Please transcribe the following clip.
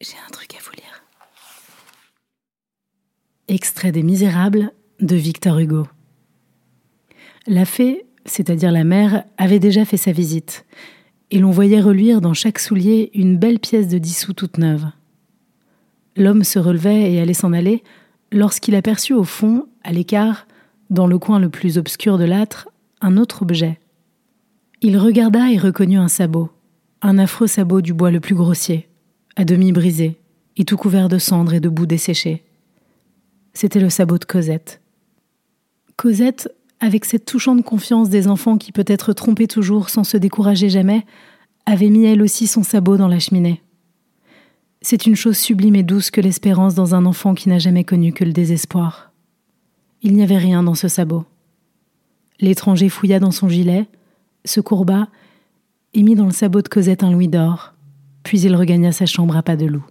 J'ai un truc à vous lire. Extrait des Misérables de Victor Hugo. La fée, c'est-à-dire la mère, avait déjà fait sa visite, et l'on voyait reluire dans chaque soulier une belle pièce de dix sous toute neuve. L'homme se relevait et allait s'en aller lorsqu'il aperçut au fond, à l'écart, dans le coin le plus obscur de l'âtre, un autre objet. Il regarda et reconnut un sabot, un affreux sabot du bois le plus grossier à demi brisé et tout couvert de cendres et de boue desséchée. C'était le sabot de Cosette. Cosette, avec cette touchante confiance des enfants qui peut être trompés toujours sans se décourager jamais, avait mis elle aussi son sabot dans la cheminée. C'est une chose sublime et douce que l'espérance dans un enfant qui n'a jamais connu que le désespoir. Il n'y avait rien dans ce sabot. L'étranger fouilla dans son gilet, se courba et mit dans le sabot de Cosette un louis d'or, puis il regagna sa chambre à pas de loup.